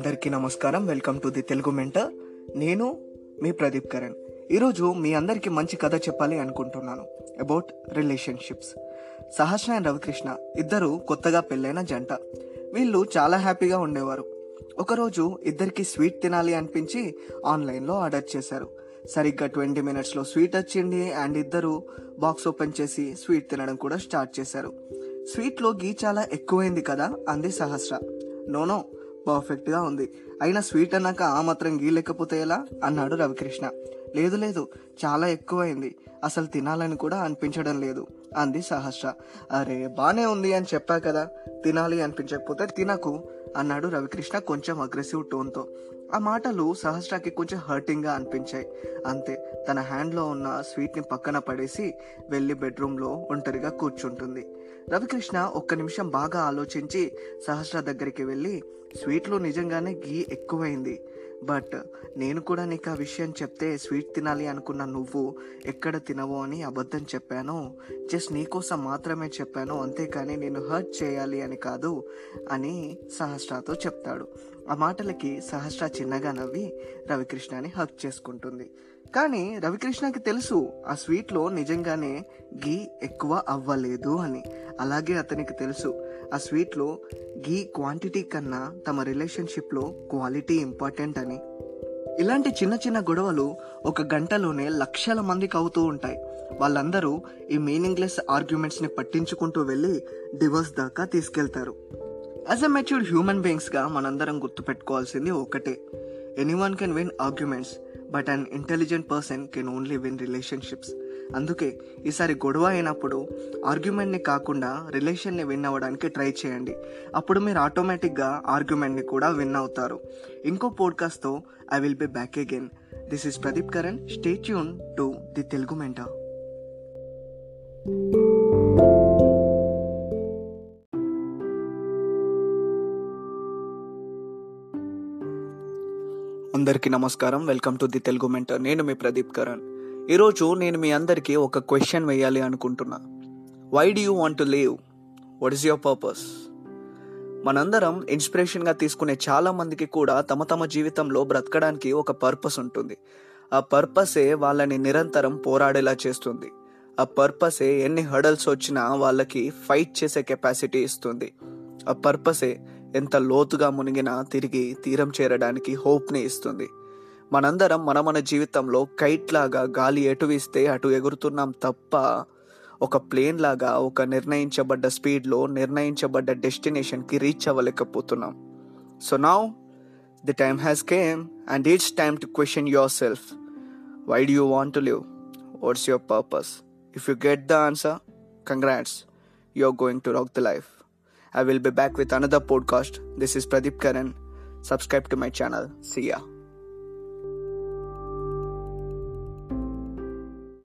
అందరికీ నమస్కారం. Welcome to the Telugu mentor నేను మీ ప్రదీప్ కరణ్. ఈరోజు మీ అందరికీ మంచి కథ చెప్పాలి అనుకుంటున్నాను. About relationships Sahasra and Ravikrishna ఇద్దరు కొత్తగా పెళ్ళైన జంట. వీళ్ళు చాలా హ్యాపీగా ఉండేవారు. ఒకరోజు ఇద్దరికి స్వీట్ తినాలి అనిపించి ఆన్లైన్లో ఆర్డర్ చేశారు. సరిగ్గా ట్వంటీ మినిట్స్లో స్వీట్ వచ్చింది అండ్ ఇద్దరు బాక్స్ ఓపెన్ చేసి స్వీట్ తినడం కూడా స్టార్ట్ చేశారు. స్వీట్లో గీ చాలా ఎక్కువైంది కదా అంది సహస్ర. నోనో పర్ఫెక్ట్గా ఉంది. అయినా స్వీట్ అన్నాక ఆ మాత్రం గీ లేకపోతే ఎలా? అన్నాడు రవికృష్ణ. లేదు లేదు చాలా ఎక్కువైంది. అసలు తినాలని కూడా అనిపించడం లేదు అంది సహస్ర. అరే బానే ఉంది అని చెప్పా కదా. తినాలి అనిపించకపోతే తినకు అన్నాడు రవికృష్ణ కొంచెం అగ్రెసివ్ టోన్తో ఆ మాటలు సహస్రాకి కొంచెం హర్టింగ్గా అనిపించాయి. అంతే తన హ్యాండ్లో ఉన్న స్వీట్ని పక్కన పడేసి వెళ్ళి బెడ్రూమ్లో ఒంటరిగా కూర్చుంటుంది. రవికృష్ణ ఒక్క నిమిషం బాగా ఆలోచించి సహస్ర దగ్గరికి వెళ్ళి స్వీట్లో నిజంగానే గీ ఎక్కువైంది. బట్ నేను కూడా నీకు ఆ విషయం చెప్తే స్వీట్ తినాలి అనుకున్న నువ్వు ఎక్కడ తినవో అని అబద్ధం చెప్పాను జస్ట్ నీకోసం మాత్రమే చెప్పాను అంతేకాని నేను హర్ట్ చేయాలి అని కాదు అని సహస్రాతో చెప్తాడు. ఆ మాటలకి సహస్ర చిన్నగా నవ్వి రవికృష్ణని హక్ చేసుకుంటుంది. కానీ రవికృష్ణకి తెలుసు ఆ స్వీట్లో నిజంగానే గీ ఎక్కువ అవ్వలేదు అని. అలాగే అతనికి తెలుసు ఆ స్వీట్లో గీ క్వాంటిటీ కన్నా తమ రిలేషన్షిప్లో క్వాలిటీ ఇంపార్టెంట్ అని. ఇలాంటి చిన్న చిన్న గొడవలు ఒక గంటలోనే లక్షల మందికి అవుతూ ఉంటాయి. వాళ్ళందరూ ఈ మీనింగ్లెస్ ఆర్గ్యుమెంట్స్ని పట్టించుకుంటూ వెళ్ళి డివోర్స్ దాకా తీసుకెళ్తారు. యాజ్ అ మెచ్యూర్డ్ హ్యూమన్ బీయింగ్స్గా మనందరం గుర్తుపెట్టుకోవాల్సింది ఒకటే. Anyone can win arguments but an intelligent person can only win relationships అందుకే ఈసారి గొడవ అయినప్పుడు ఆర్గ్యుమెంట్ని కాకుండా రిలేషన్ని విన్ అవ్వడానికి ట్రై చేయండి. అప్పుడు మీరు ఆటోమేటిక్గా ఆర్గ్యుమెంట్ని కూడా విన్ అవుతారు. ఇంకో పోడ్కాస్ట్తో I will be back again this is Pradeep Karan stay tuned to the Telugu mentor అందరికీ నమస్కారం. Welcome to the Telugu mentor నేను మీ ప్రదీప్ కరణ్. ఈరోజు నేను మీ అందరికీ ఒక క్వశ్చన్ వేయాలి అనుకుంటున్నా. Why do you want to live what is your purpose మనందరం ఇన్స్పిరేషన్గా తీసుకునే చాలా మందికి కూడా తమ తమ జీవితంలో బ్రతకడానికి ఒక పర్పస్ ఉంటుంది. ఆ పర్పసే వాళ్ళని నిరంతరం పోరాడేలా చేస్తుంది. ఆ పర్పసే ఎన్ని హడల్స్ వచ్చినా వాళ్ళకి ఫైట్ చేసే కెపాసిటీ ఇస్తుంది. ఆ పర్పసే ఎంత లోతుగా మునిగినా తిరిగి తీరం చేరడానికి హోప్ని ఇస్తుంది. మనందరం మన మన జీవితంలో కైట్ లాగా గాలి ఎటు వీస్తే అటు ఎగురుతున్నాం తప్ప ఒక ప్లేన్ లాగా ఒక నిర్ణయించబడ్డ స్పీడ్లో నిర్ణయించబడ్డ డెస్టినేషన్కి reach అవ్వలేకపోతున్నాం. So now the time has come and it's time to question yourself why do you want to live what's your purpose if you get the answer congrats you are going to rock the life I will be back with another podcast. This is Pradeep Karan. Subscribe to my channel. See ya.